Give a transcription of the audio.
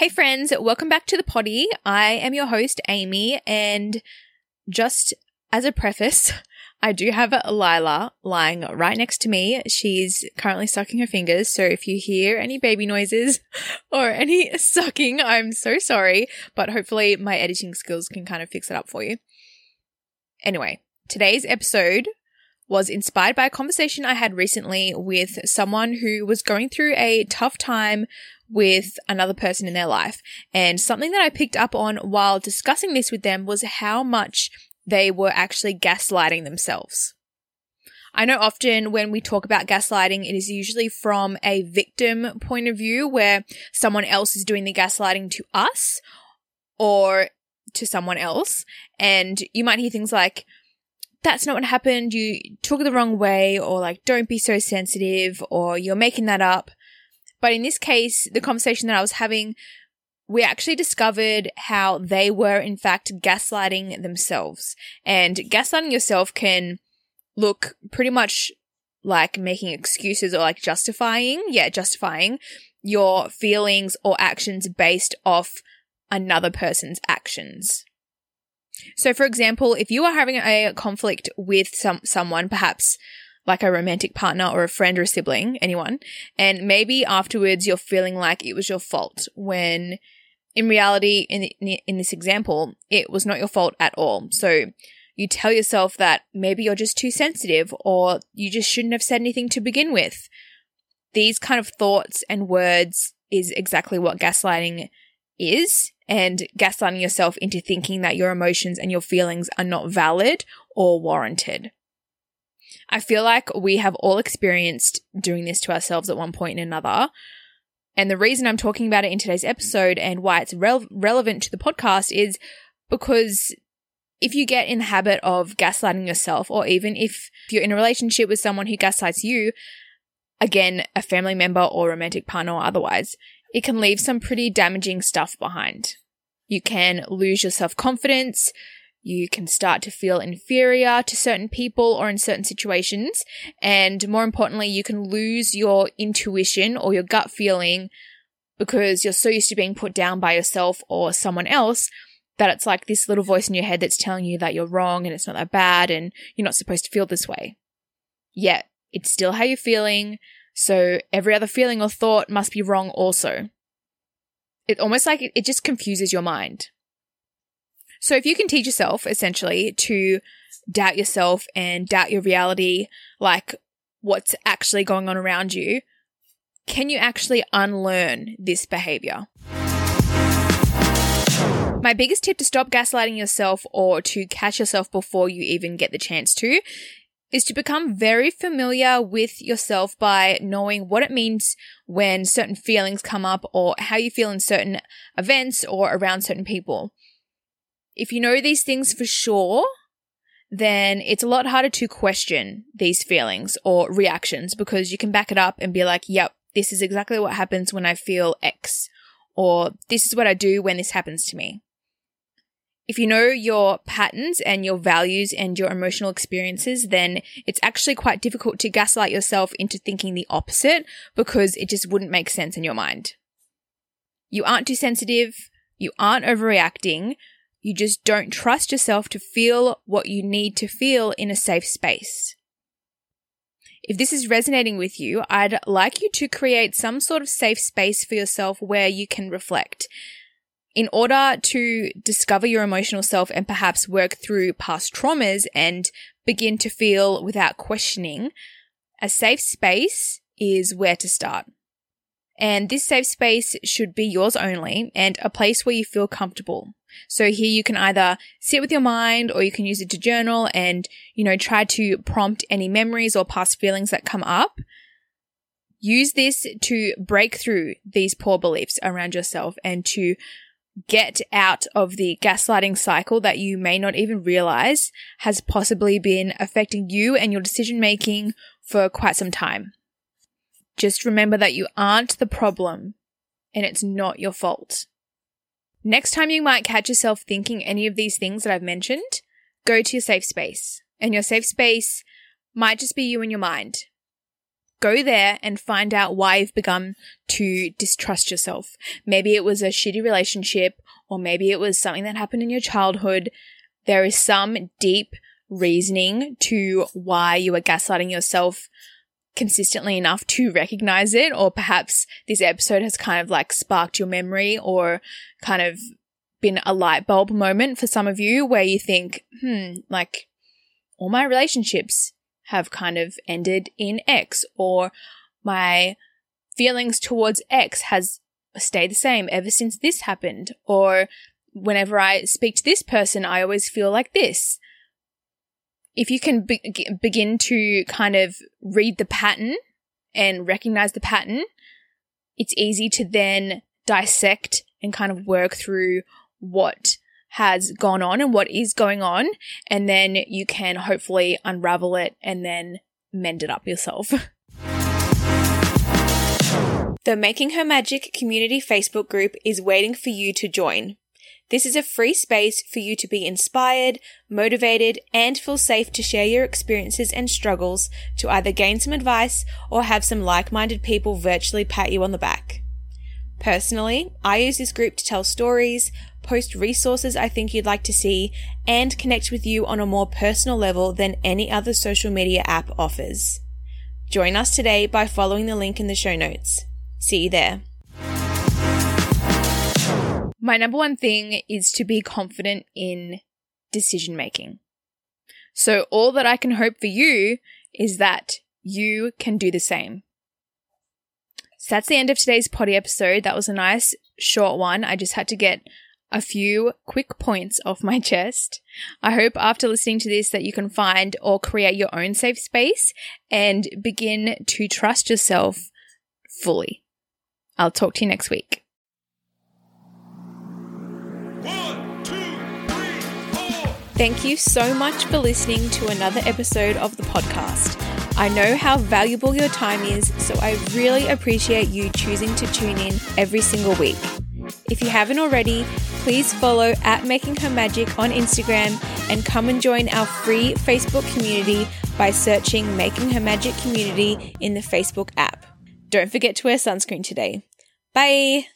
Hey, friends, welcome back to the potty. I am your host, Amy, and just as a preface, I do have Lila lying right next to me. She's currently sucking her fingers, so if you hear any baby noises or any sucking, I'm so sorry, but hopefully my editing skills can kind of fix it up for you. Anyway, today's episode was inspired by a conversation I had recently with someone who was going through a tough time with another person in their life. And something that I picked up on while discussing this with them was how much they were actually gaslighting themselves. I know often when we talk about gaslighting, it is usually from a victim point of view where someone else is doing the gaslighting to us or to someone else. And you might hear things like, that's not what happened. You took it the wrong way, or like, don't be so sensitive, or you're making that up. But in this case, the conversation that I was having, we actually discovered how they were in fact gaslighting themselves. And gaslighting yourself can look pretty much like making excuses or like justifying, yeah, justifying your feelings or actions based off another person's actions. So for example, if you are having a conflict with some someone, perhaps like a romantic partner or a friend or a sibling, anyone. And maybe afterwards you're feeling like it was your fault when in reality, in, in this example, it was not your fault at all. So you tell yourself that maybe you're just too sensitive or you just shouldn't have said anything to begin with. These kind of thoughts and words is exactly what gaslighting is and gaslighting yourself into thinking that your emotions and your feelings are not valid or warranted. I feel like we have all experienced doing this to ourselves at one point and another. And the reason I'm talking about it in today's episode and why it's re- relevant to the podcast is because if you get in the habit of gaslighting yourself, or even if you're in a relationship with someone who gaslights you, again, a family member or romantic partner or otherwise, it can leave some pretty damaging stuff behind. You can lose your self confidence. You can start to feel inferior to certain people or in certain situations. And more importantly, you can lose your intuition or your gut feeling because you're so used to being put down by yourself or someone else that it's like this little voice in your head that's telling you that you're wrong and it's not that bad and you're not supposed to feel this way. Yet, it's still how you're feeling, so every other feeling or thought must be wrong also. It's almost like it, it just confuses your mind. So if you can teach yourself essentially to doubt yourself and doubt your reality, like what's actually going on around you, can you actually unlearn this behavior? My biggest tip to stop gaslighting yourself or to catch yourself before you even get the chance to is to become very familiar with yourself by knowing what it means when certain feelings come up or how you feel in certain events or around certain people. If you know these things for sure, then it's a lot harder to question these feelings or reactions because you can back it up and be like, yep, this is exactly what happens when I feel X, or this is what I do when this happens to me. If you know your patterns and your values and your emotional experiences, then it's actually quite difficult to gaslight yourself into thinking the opposite because it just wouldn't make sense in your mind. You aren't too sensitive. You aren't overreacting. You just don't trust yourself to feel what you need to feel in a safe space. If this is resonating with you, I'd like you to create some sort of safe space for yourself where you can reflect in order to discover your emotional self and perhaps work through past traumas and begin to feel without questioning, a safe space is where to start. And this safe space should be yours only and a place where you feel comfortable. So here you can either sit with your mind or you can use it to journal and, you know, try to prompt any memories or past feelings that come up. Use this to break through these poor beliefs around yourself and to get out of the gaslighting cycle that you may not even realize has possibly been affecting you and your decision making for quite some time. Just remember that you aren't the problem and it's not your fault. Next time you might catch yourself thinking any of these things that I've mentioned, go to your safe space. And your safe space might just be you and your mind. Go there and find out why you've begun to distrust yourself. Maybe it was a shitty relationship, or maybe it was something that happened in your childhood. There is some deep reasoning to why you are gaslighting yourself consistently enough to recognize it, or perhaps this episode has kind of like sparked your memory or kind of been a light bulb moment for some of you where you think, hmm, like all my relationships have kind of ended in X or my feelings towards X has stayed the same ever since this happened or whenever I speak to this person, I always feel like this. If you can be- begin to kind of read the pattern and recognize the pattern, it's easy to then dissect and kind of work through what has gone on and what is going on. And then you can hopefully unravel it and then mend it up yourself. the Making Her Magic community Facebook group is waiting for you to join. This is a free space for you to be inspired, motivated, and feel safe to share your experiences and struggles to either gain some advice or have some like minded people virtually pat you on the back. Personally, I use this group to tell stories, post resources I think you'd like to see, and connect with you on a more personal level than any other social media app offers. Join us today by following the link in the show notes. See you there. My number one thing is to be confident in decision making. So all that I can hope for you is that you can do the same. So that's the end of today's potty episode. That was a nice short one. I just had to get a few quick points off my chest. I hope after listening to this that you can find or create your own safe space and begin to trust yourself fully. I'll talk to you next week. One, two, three, four. Thank you so much for listening to another episode of the podcast. I know how valuable your time is, so I really appreciate you choosing to tune in every single week. If you haven't already, please follow at Making Her Magic on Instagram and come and join our free Facebook community by searching Making Her Magic Community in the Facebook app. Don't forget to wear sunscreen today. Bye!